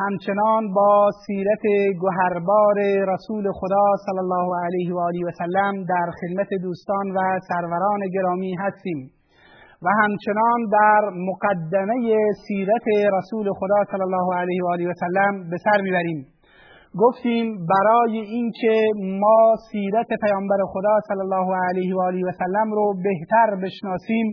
همچنان با سیرت گوهربار رسول خدا صلی الله علیه و آله و سلم در خدمت دوستان و سروران گرامی هستیم و همچنان در مقدمه سیرت رسول خدا صلی الله علیه و آله و سلم به سر می‌بریم. گفتیم برای اینکه ما سیرت پیامبر خدا صلی الله علیه و آله و سلم رو بهتر بشناسیم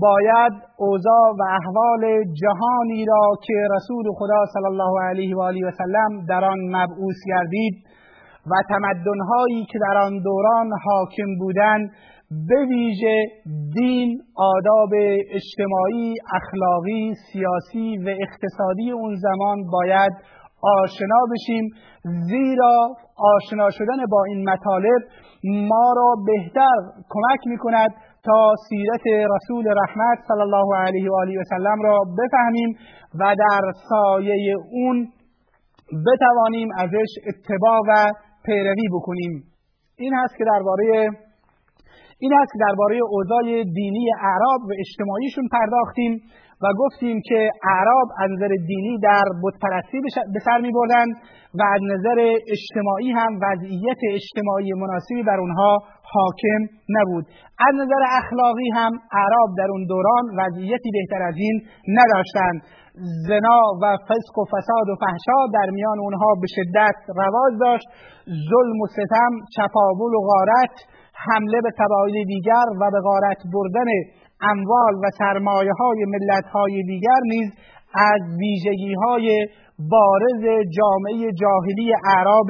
باید اوضاع و احوال جهانی را که رسول خدا صلی الله علیه و آله و سلم در آن مبعوث گردید و تمدنهایی که در آن دوران حاکم بودند به ویژه دین، آداب اجتماعی، اخلاقی، سیاسی و اقتصادی اون زمان باید آشنا بشیم زیرا آشنا شدن با این مطالب ما را بهتر کمک می کند تا سیرت رسول رحمت صلی الله علیه و آله و سلم را بفهمیم و در سایه اون بتوانیم ازش اتباع و پیروی بکنیم. این هست که درباره این هست که درباره اوضاع دینی اعراب و اجتماعیشون پرداختیم و گفتیم که اعراب از نظر دینی در بتپرستی به سر می بردن و از نظر اجتماعی هم وضعیت اجتماعی مناسبی بر اونها حاکم نبود. از نظر اخلاقی هم اعراب در اون دوران وضعیتی بهتر از این نداشتند. زنا و فسق و فساد و فحشا در میان اونها به شدت رواج داشت. ظلم و ستم چپاول و غارت حمله به قبایل دیگر و به غارت بردن اموال و سرمایه های ملت های دیگر نیز از ویژگی های بارز جامعه جاهلی اعراب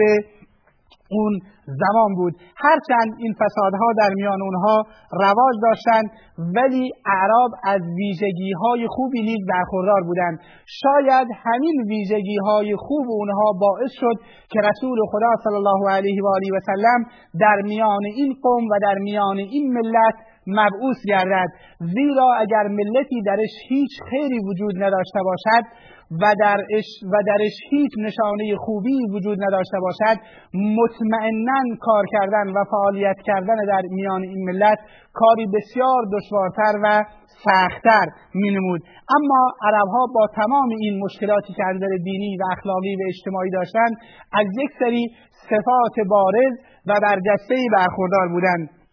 اون زمان بود. هرچند این فسادها در میان اونها رواج داشتند ولی اعراب از ویژگی های خوبی نیز برخوردار بودند. شاید همین ویژگی های خوب اونها باعث شد که رسول خدا صلی الله علیه و آله و سلم در میان این قوم و در میان این ملت مبعوث گردد. زیرا اگر ملتی درش هیچ خیری وجود نداشته باشد و درش, و درش هیچ نشانه خوبی وجود نداشته باشد مطمئنا کار کردن و فعالیت کردن در میان این ملت کاری بسیار دشوارتر و سختتر مینمود. اما عربها با تمام این مشکلاتی که از دینی و اخلاقی و اجتماعی داشتند از یک سری صفات بارز و برجسته برخوردار بودند.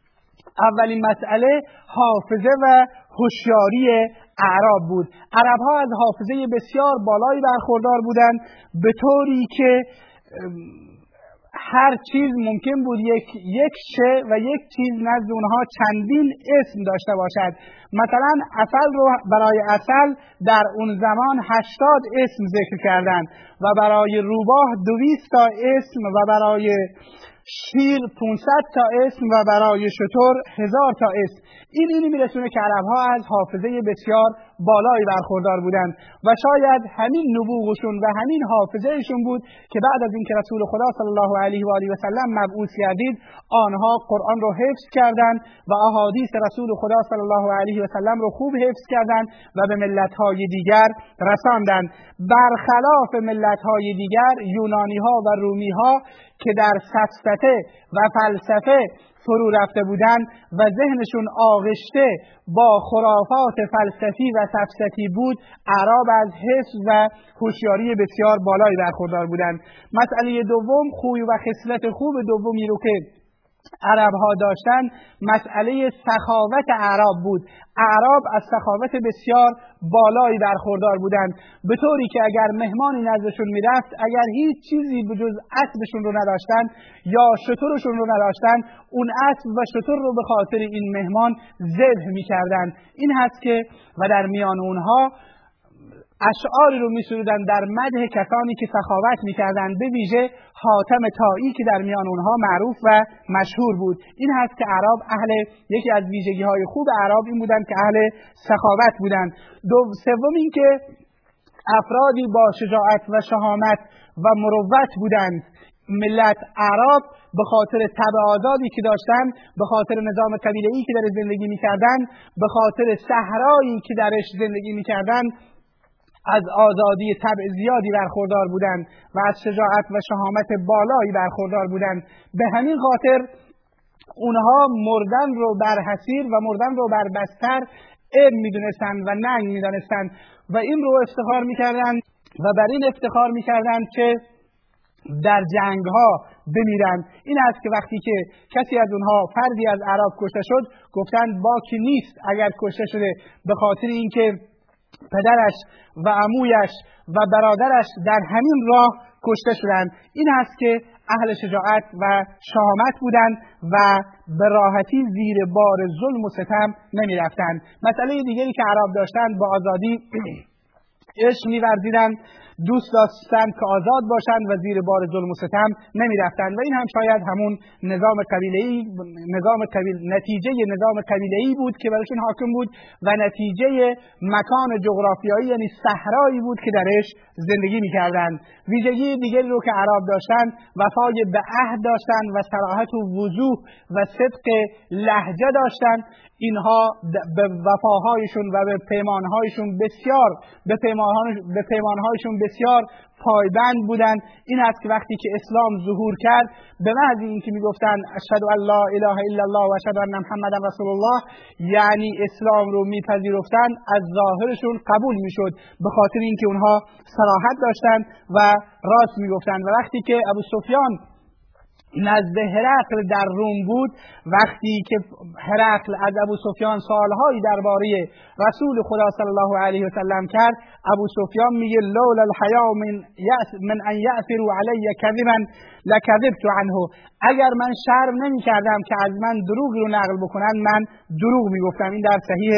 اولین مسئله حافظه و هوشیاری اعراب بود. عربها از حافظه بسیار بالایی برخوردار بودند به طوری که هر چیز ممکن بود یک یک شه و یک چیز نزد اونها چندین اسم داشته باشد. مثلا اصل رو برای اصل در اون زمان هشتاد اسم ذکر کردند و برای روباه دویست تا اسم و برای شیر 500 تا اسم و برای شطور هزار تا اسم. این اینی میرسونه که عربها از حافظه بسیار بالایی برخوردار بودند و شاید همین نبوغشون و همین حافظهشون بود که بعد از اینکه رسول خدا صلی الله علیه و آله و سلم مبعوث گردید آنها قرآن رو حفظ کردند و احادیث رسول خدا صلی الله علیه و سلم رو خوب حفظ کردند و به ملت‌های دیگر رساندند. برخلاف ملت‌های دیگر یونانی ها و رومی ها که در سفسته و فلسفه فرو رفته بودند و ذهنشون آغشته با خرافات فلسفی و سفستی بود عرب از حس و هوشیاری بسیار بالایی برخوردار بودند مسئله دوم خوی و خصلت خوب دومی رو که عرب ها داشتن مسئله سخاوت عرب بود. اعراب از سخاوت بسیار بالایی برخوردار بودند. به طوری که اگر مهمانی نزدشون می‌رفت اگر هیچ چیزی به جز اسبشون رو نداشتن یا شطورشون رو نداشتن اون اسب و شطور رو به خاطر این مهمان ذبح می‌کردند. این هست که و در میان اونها اشعاری رو میسرودن در مده کسانی که سخاوت می‌کردند به ویژه حاتم تایی که در میان اونها معروف و مشهور بود. این هست که عرب اهل یکی از ویژگی های خوب عرب این بودند که اهل سخاوت بودند. دو سوم این که افرادی با شجاعت و شهامت و مروت بودند. ملت عرب به خاطر طبع آزادی که داشتن به خاطر نظام ای که در زندگی می‌کردن به خاطر صحرایی که درش زندگی می‌کردن از آزادی طبع زیادی برخوردار بودند و از شجاعت و شهامت بالایی برخوردار بودند. به همین خاطر اونها مردن رو بر حسیر و مردن رو بر بستر ام می‌دونستند و ننگ می‌دانستند و این رو افتخار می‌کردند و بر این افتخار می‌کردند که در جنگ ها بمیرند. این است که وقتی که کسی از اونها فردی از عرب کشته شد گفتند باکی نیست اگر کشته شده به خاطر اینکه پدرش و عمویش و برادرش در همین راه کشته شدند. این است که اهل شجاعت و شهامت بودند و به راحتی زیر بار ظلم و ستم نمی رفتند مسئله دیگری که عرب داشتند با آزادی عشق میورزیدند. دوست داشتند که آزاد باشند و زیر بار ظلم و ستم نمی‌رفتند. و این هم شاید همون نظام قبیله‌ای نظام قبیل نتیجه نظام قبیله‌ای بود که برایشون حاکم بود و نتیجه مکان جغرافیایی یعنی صحرایی بود که درش زندگی می‌کردند. ویژگی دیگری رو که عرب داشتند وفای به عهد داشتند و صراحت و وضوح و صدق لحجه داشتند اینها به وفاهایشون و به پیمانهایشون بسیار به, به پیمانهایشون بسیار پایبند بودند. این است که وقتی که اسلام ظهور کرد به محض اینکه می‌گفتند اشهد ان اله الا الله و اشهد ان محمد رسول الله یعنی اسلام رو میپذیرفتند از ظاهرشون قبول می‌شد. به خاطر اینکه اونها صراحت داشتند و راست می‌گفتند. و وقتی که ابو سفیان نزد هرقل در روم بود وقتی که هرقل از ابو سفیان سالهایی درباره رسول خدا صلی الله علیه وسلم کرد ابو سفیان میگه لولا الحیا من, من ان یأثروا علی کذبا لکذبت عنه. اگر من شرم نمی کردم که از من دروغ رو نقل بکنن من دروغ می‌گفتم. این در صحیح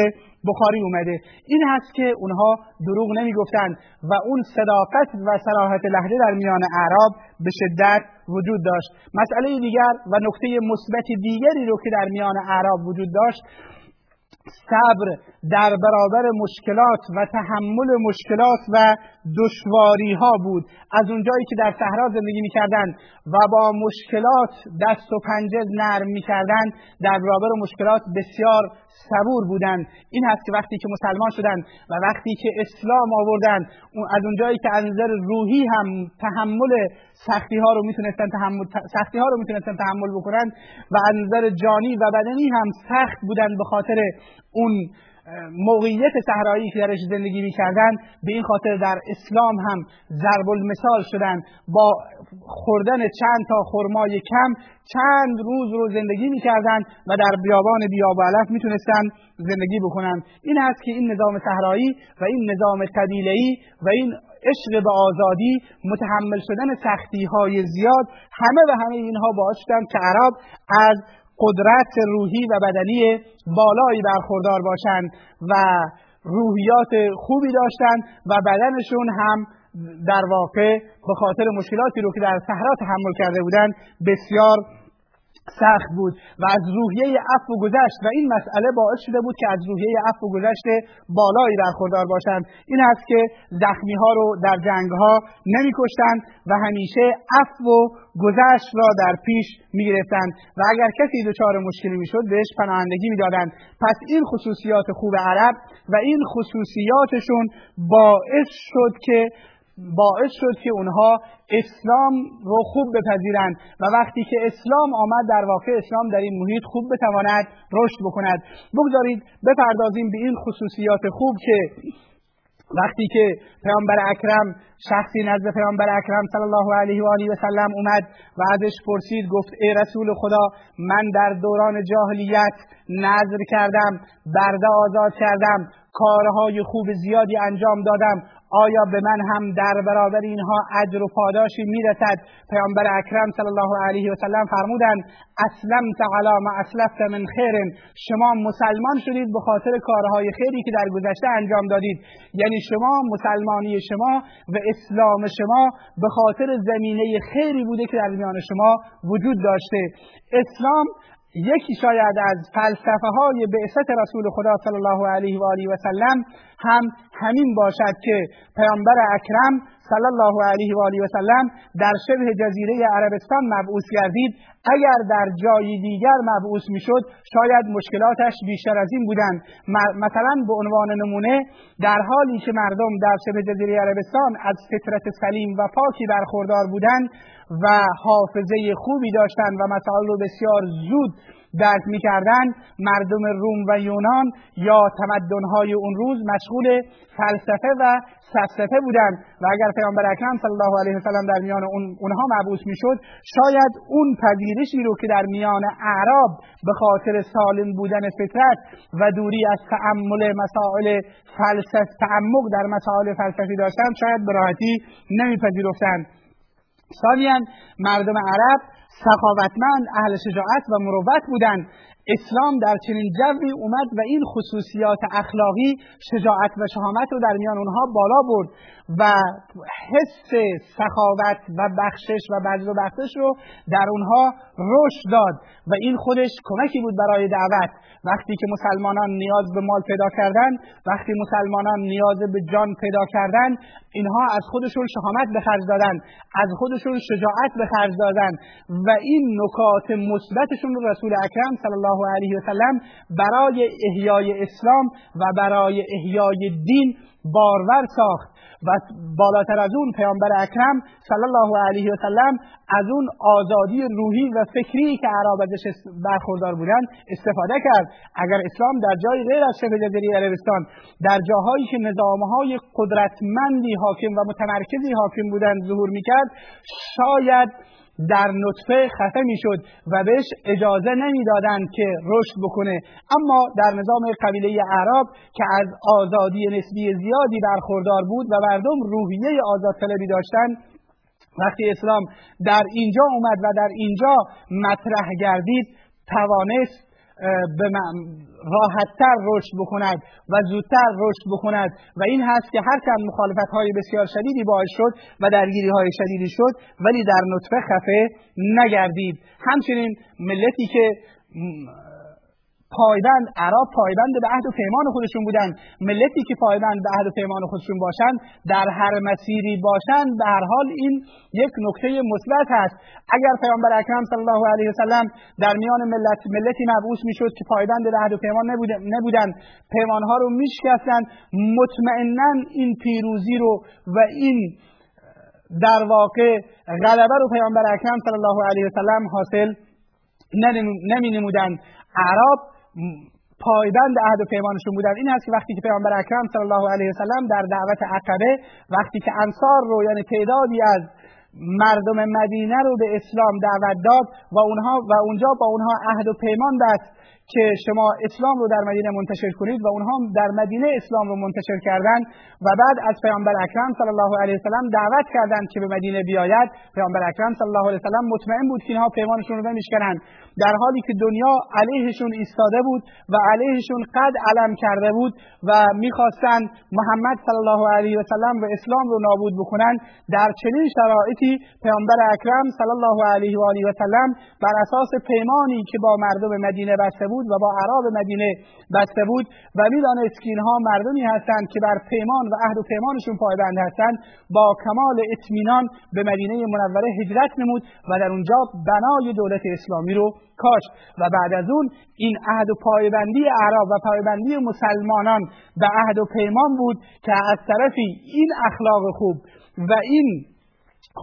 بخاری اومده. این هست که اونها دروغ نمی‌گفتند و اون صداقت و صراحت لحظه در میان اعراب به شدت وجود داشت. مسئله دیگر و نکته مثبت دیگری رو که در میان اعراب وجود داشت صبر در برابر مشکلات و تحمل مشکلات و دشواری ها بود. از اونجایی که در صحرا زندگی می‌کردند و با مشکلات دست و پنجه نرم می‌کردند در برابر مشکلات بسیار صبور بودند این هست که وقتی که مسلمان شدند و وقتی که اسلام آوردند از اونجایی که از نظر روحی هم تحمل سختی ها رو می‌تونستن تحمل سختی ها رو می‌تونستن تحمل بکنن و از نظر جانی و بدنی هم سخت بودن به خاطر اون موقعیت صحرایی که درش زندگی می‌کردن به این خاطر در اسلام هم ضرب المثال شدن. با خوردن چند تا خرمای کم چند روز رو زندگی می‌کردن و در بیابان بیاب و علف می‌تونستن زندگی بکنن. این است که این نظام صحرایی و این نظام قبیله‌ای و این عشق به آزادی متحمل شدن سختی های زیاد همه و همه اینها باعث شدن که عرب از قدرت روحی و بدنی بالایی برخوردار باشند و روحیات خوبی داشتند و بدنشون هم در واقع به خاطر مشکلاتی رو که در صحرا تحمل کرده بودند بسیار سخت بود و از روحیه عفو و گذشت و این مسئله باعث شده بود که از روحیه عفو و گذشت بالایی برخوردار باشند این است که زخمی ها رو در جنگ ها نمی کشتند و همیشه عفو و گذشت را در پیش می گرفتند و اگر کسی دچار مشکلی می شد بهش پناهندگی می دادند. پس این خصوصیات خوب عرب و این خصوصیاتشون باعث شد که باعث شد که اونها اسلام رو خوب بپذیرند و وقتی که اسلام آمد در واقع اسلام در این محیط خوب بتواند رشد بکند. بگذارید بپردازیم به این خصوصیات خوب که وقتی که پیامبر اکرم شخصی نزد پیامبر اکرم صلی الله علیه و آله و سلم اومد و ازش پرسید گفت ای رسول خدا من در دوران جاهلیت نظر کردم برده آزاد کردم کارهای خوب زیادی انجام دادم آیا به من هم در برابر اینها اجر و پاداشی می‌رسد؟ پیامبر اکرم صلی الله علیه و سلم فرمودند اسلمت علی ما اسلفت من خیر شما مسلمان شدید به خاطر کارهای خیری که در گذشته انجام دادید. یعنی شما مسلمانی شما و اسلام شما به خاطر زمینه خیری بوده که در میان شما وجود داشته. اسلام یکی شاید از فلسفه های بعثت رسول خدا صلی الله علیه و آله و سلم هم همین باشد که پیامبر اکرم صلی الله علیه و آله و سلم در شبه جزیره عربستان مبعوث گردید. اگر در جایی دیگر مبعوث می‌شد شاید مشکلاتش بیشتر از این بودند. مثلا به عنوان نمونه در حالی که مردم در شبه جزیره عربستان از فطرت سلیم و پاکی برخوردار بودند و حافظه خوبی داشتند و مسائل رو بسیار زود درک می‌کردن مردم روم و یونان یا تمدنهای اون روز مشغول فلسفه و سفسفه بودند. و اگر پیامبر اکرم صلی الله علیه وسلم در میان اون اونها مبعوث می‌شد شاید اون پذیرشی رو که در میان اعراب به خاطر سالم بودن فطرت و دوری از تعمل مسائل فلسفه تعمق در مسائل فلسفی داشتن شاید به راحتی نمیپذیرفتند ثانیا مردم عرب سخاوتمند اهل شجاعت و مروت بودند اسلام در چنین جوی اومد و این خصوصیات اخلاقی شجاعت و شهامت رو در میان اونها بالا برد و حس سخاوت و بخشش و بذل و بخشش رو در اونها رشد داد و این خودش کمکی بود برای دعوت. وقتی که مسلمانان نیاز به مال پیدا کردن وقتی مسلمانان نیاز به جان پیدا کردن اینها از خودشون شهامت به خرج دادن از خودشون شجاعت به خرج دادن و این نکات مثبتشون رو رسول اکرم صلی الله علیه و سلم برای احیای اسلام و برای احیای دین بارور ساخت. و بالاتر از اون پیامبر اکرم صلی الله علیه و سلم از اون آزادی روحی و فکری که عرب ازش برخوردار بودند استفاده کرد. اگر اسلام در جای غیر از شبه جزیره عربستان در جاهایی که نظامهای قدرتمندی حاکم و متمرکزی حاکم بودند ظهور می‌کرد شاید در نطفه خفه می‌شد و بهش اجازه نمی‌دادند که رشد بکنه. اما در نظام قبیله عرب که از آزادی نسبی زیادی برخوردار بود و مردم روحیه آزاد طلبی داشتند وقتی اسلام در اینجا اومد و در اینجا مطرح گردید توانست راحتتر رشد بکند و زودتر رشد بکند. و این هست که هرچند مخالفت های بسیار شدیدی باعث شد و درگیری های شدیدی شد ولی در نطفه خفه نگردید. همچنین ملتی که پایبند عرب پایبند به عهد و پیمان خودشون بودن. ملتی که پایبند به عهد و پیمان خودشون باشند در هر مسیری باشند به هر حال این یک نکته مثبت است اگر پیامبر اکرم صلی الله علیه وسلم در میان ملت ملتی مبعوث می‌شد که پایبند به عهد و پیمان نبودن, پیمانها رو میشکستن مطمئنا این پیروزی رو و این در واقع غلبه رو پیامبر اکرم صلی الله علیه وسلم حاصل نمی نمودن. عرب پایبند عهد و پیمانشون بودن. این هست که وقتی که پیامبر اکرم صلی الله علیه وسلم در دعوت عقبه وقتی که انصار رو یعنی تعدادی از مردم مدینه رو به اسلام دعوت داد و اونها و اونجا با اونها عهد و پیمان بست که شما اسلام رو در مدینه منتشر کنید و اونها در مدینه اسلام رو منتشر کردن و بعد از پیامبر اکرم صلی الله علیه وسلم دعوت کردند که به مدینه بیاید. پیامبر اکرم صلی الله علیه وسلم مطمئن بود که اینها پیمانشون رو نمیشکنند در حالی که دنیا علیهشون ایستاده بود و علیهشون قد علم کرده بود و می‌خواستند محمد صلی الله علیه وسلم و اسلام رو نابود بکنند در چنین شرایطی پیامبر اکرم صلی الله علیه و آله و بر اساس پیمانی که با مردم مدینه بسته بود و با عرب مدینه بسته بود و می‌دانست که اینها مردمی هستند که بر پیمان و عهد و پیمانشون پایبند هستند با کمال اطمینان به مدینه منوره هجرت نمود و در اونجا بنای دولت اسلامی رو کاشت و بعد از اون این عهد و پایبندی عرب و پایبندی مسلمانان به عهد و پیمان بود که از طرفی این اخلاق خوب و این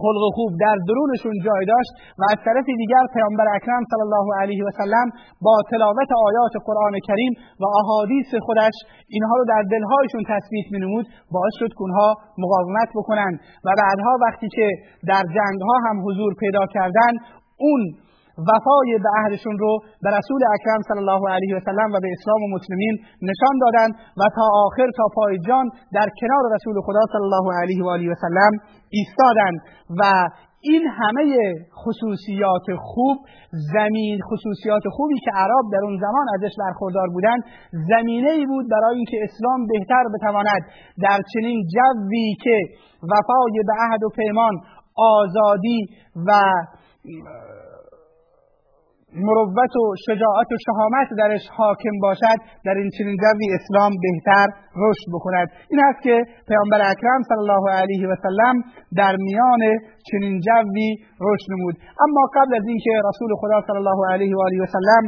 خلق خوب در درونشون جای داشت و از طرف دیگر پیامبر اکرم صلی الله علیه و سلم با تلاوت آیات قرآن کریم و احادیث خودش اینها رو در دلهایشون تثبیت مینمود باعث شد که اونها مقاومت بکنند و بعدها وقتی که در جنگها هم حضور پیدا کردن اون وفای به عهدشون رو به رسول اکرم صلی الله علیه و سلم و به اسلام و مسلمین نشان دادند و تا آخر تا پای جان در کنار رسول خدا صلی الله علیه و آله و سلم ایستادند و این همه خصوصیات خوب زمین خصوصیات خوبی که عرب در اون زمان ازش برخوردار بودند زمینه ای بود برای اینکه اسلام بهتر بتواند در چنین جوی که وفای به عهد و پیمان آزادی و مروت و شجاعت و شهامت درش حاکم باشد در این چنین جوی اسلام بهتر رشد بکند. این است که پیامبر اکرم صلی الله علیه و سلم در میان چنین جوی رشد نمود. اما قبل از اینکه رسول خدا صلی الله علیه و آله و سلم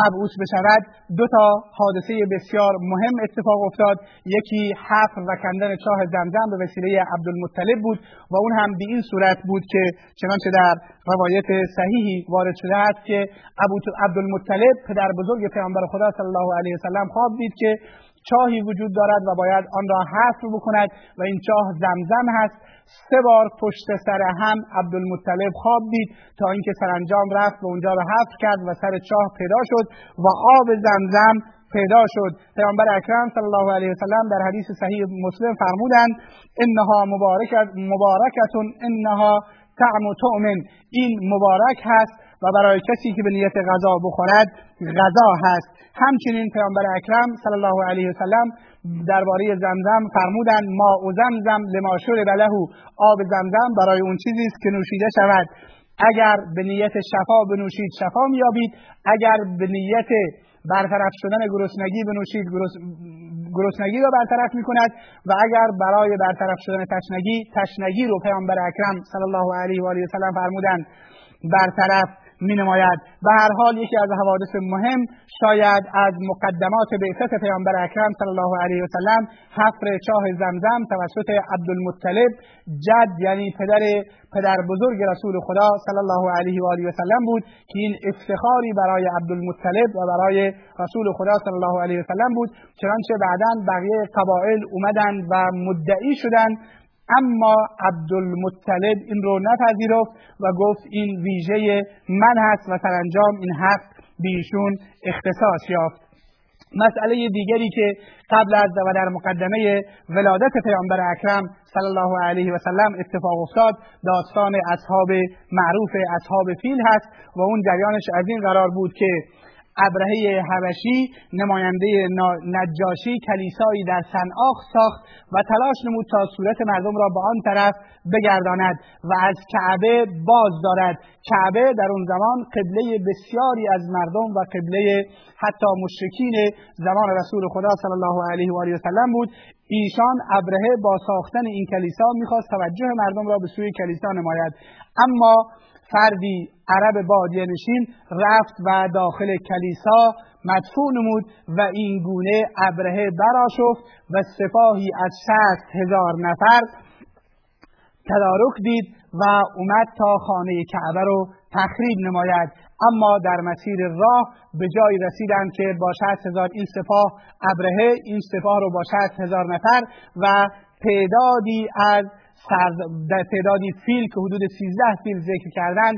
مبعوث بشود. دو تا حادثه بسیار مهم اتفاق افتاد. یکی حفر و کندن چاه زمزم به وسیله عبدالمطلب بود و اون هم به این صورت بود که چنانچه در روایت صحیحی وارد شده است که عبدالمطلب پدر بزرگ پیامبر خدا صلی الله علیه وسلم خواب دید که چاهی وجود دارد و باید آن را حفر بکند و این چاه زمزم هست. سه بار پشت سر هم عبدالمطلب خواب دید تا اینکه سرانجام رفت و اونجا را حفر کرد و سر چاه پیدا شد و آب زمزم پیدا شد. پیامبر اکرم صلی الله علیه وسلم در حدیث صحیح مسلم فرمودند انها مبارکت مبارکتون انها طعم و تؤمن این مبارک هست و برای کسی که به نیت غذا بخورد غذا هست. همچنین پیامبر اکرم صلی الله علیه وسلم درباره زمزم فرمودند ما و زمزم لما شرب له آب زمزم برای اون چیزی است که نوشیده شود. اگر به نیت شفا بنوشید شفا میابید اگر به نیت برطرف شدن گرسنگی بنوشید گرسنگی را برطرف می کند و اگر برای برطرف شدن تشنگی تشنگی رو پیامبر اکرم صلی الله علیه و آله و سلم فرمودند. برطرف می نماید و هر حال یکی از حوادث مهم شاید از مقدمات بعثت پیامبر اکرم صلی الله علیه وسلم حفر چاه زمزم توسط عبدالمطلب جد یعنی پدر پدر بزرگ رسول خدا صلی الله علیه و آله و سلم بود که این افتخاری برای عبدالمطلب و برای رسول خدا صلی الله علیه و سلم بود. چنانچه بعدا بقیه قبایل اومدن و مدعی شدند اما عبدالمطلب این رو نپذیرفت و گفت این ویژه من هست و سرانجام این حق بیشون اختصاص یافت. مسئله دیگری که قبل از و در مقدمه ولادت پیامبر اکرم صلی الله علیه و سلم اتفاق افتاد داستان اصحاب معروف اصحاب فیل هست و اون جریانش از این قرار بود که ابرهه حبشی نماینده نجاشی کلیسایی در سنعاق ساخت و تلاش نمود تا صورت مردم را به آن طرف بگرداند و از کعبه باز دارد. کعبه در اون زمان قبله بسیاری از مردم و قبله حتی مشرکین زمان رسول خدا صلی الله علیه و آله و سلم بود. ایشان ابرهه با ساختن این کلیسا می‌خواست توجه مردم را به سوی کلیسا نماید. اما فردی عرب بادیه نشین رفت و داخل کلیسا مدفوع نمود و این گونه ابرهه براشفت و سپاهی از شست هزار نفر تدارک دید و اومد تا خانه کعبه رو تخریب نماید. اما در مسیر راه به جایی رسیدند که با شست هزار این سپاه ابرهه این سپاه رو با شست هزار نفر و تعدادی از در تعدادی فیل که حدود 13 فیل ذکر کردن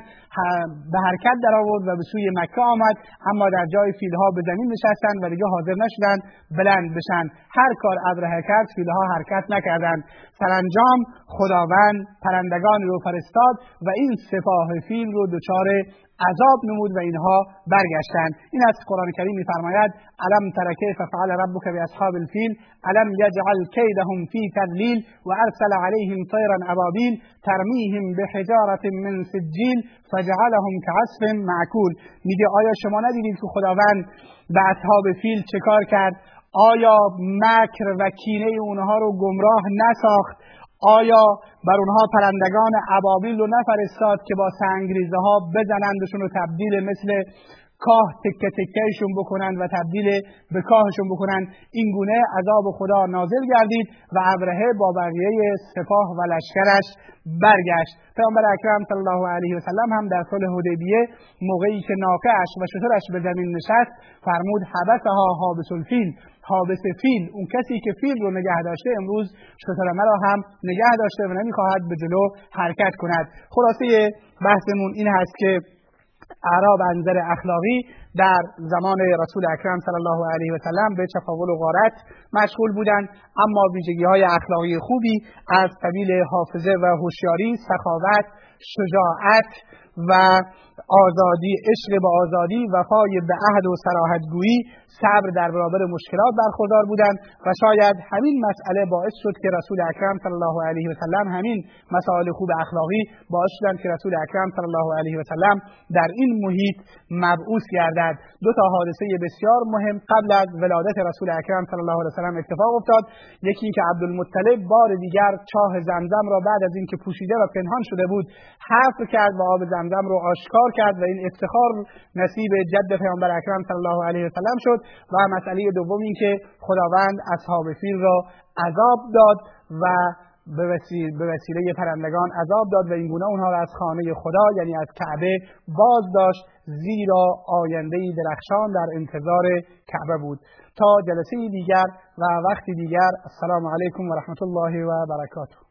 به حرکت در آورد و به سوی مکه آمد اما در جای فیلها به زمین نشستند و دیگه حاضر نشدند بلند بشن. هر کار ابرهه کرد فیلها حرکت نکردند. سرانجام خداوند پرندگان رو فرستاد و این سپاه فیل رو دچار عذاب نمود و اینها برگشتند. این از قرآن کریم میفرماید علم تر کیف فعل ربک باصحاب الفیل؟ علم یجعل کیدهم فی تدلیل و ارسل علیهم طیرا ابابیل ترمیهم بحجارت من سجیل فجعلهم كعصف معکول. میگه آیا شما ندیدید که خداوند به اصحاب فیل چه کار کرد؟ آیا مکر و کینه اونها رو گمراه نساخت؟ آیا بر اونها پرندگان عبابیل رو نفرستاد که با سنگریزه ها بزنندشون و تبدیل مثل کاه تکه تکهشون بکنند و تبدیل به کاهشون بکنند؟ این گونه عذاب خدا نازل گردید و ابرهه با بقیه سپاه و لشکرش برگشت. پیامبر اکرم صلی الله علیه و سلم هم در صلح حدیبیه موقعی که ناقهاش و شترش به زمین نشست فرمود حبسها حابس الفیل. حابس فیل اون کسی که فیل رو نگه داشته امروز شتر مرا هم نگه داشته و نمی‌خواهد به جلو حرکت کند. خلاصه بحثمون این هست که اعراب انظر اخلاقی در زمان رسول اکرم صلی الله علیه و سلم به چفاول و غارت مشغول بودند اما ویژگی های اخلاقی خوبی از قبیل حافظه و هوشیاری سخاوت شجاعت و آزادی عشق به آزادی وفای به عهد و سراحتگویی صبر در برابر مشکلات برخوردار بودند و شاید همین مسئله باعث شد که رسول اکرم صلی الله علیه و سلم همین مسائل خوب اخلاقی باعث شدند که رسول اکرم صلی الله علیه و سلم در این محیط مبعوث گردد. دو تا حادثه بسیار مهم قبل از ولادت رسول اکرم صلی الله علیه و سلم اتفاق افتاد. یکی اینکه عبدالمطلب بار دیگر چاه زمزم را بعد از اینکه پوشیده و پنهان شده بود حفر کرد و آب زمزم رو آشکار کرد و این افتخار نصیب جد پیامبر اکرم صلی الله علیه و سلم شد و مسئله دوم این که خداوند اصحاب فیل را عذاب داد و به وسیله, به وسیله پرندگان عذاب داد و این گونه اونها را از خانه خدا یعنی از کعبه باز داشت زیرا آینده درخشان در انتظار کعبه بود. تا جلسه دیگر و وقتی دیگر السلام علیکم و رحمت الله و برکاته.